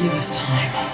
Give us time.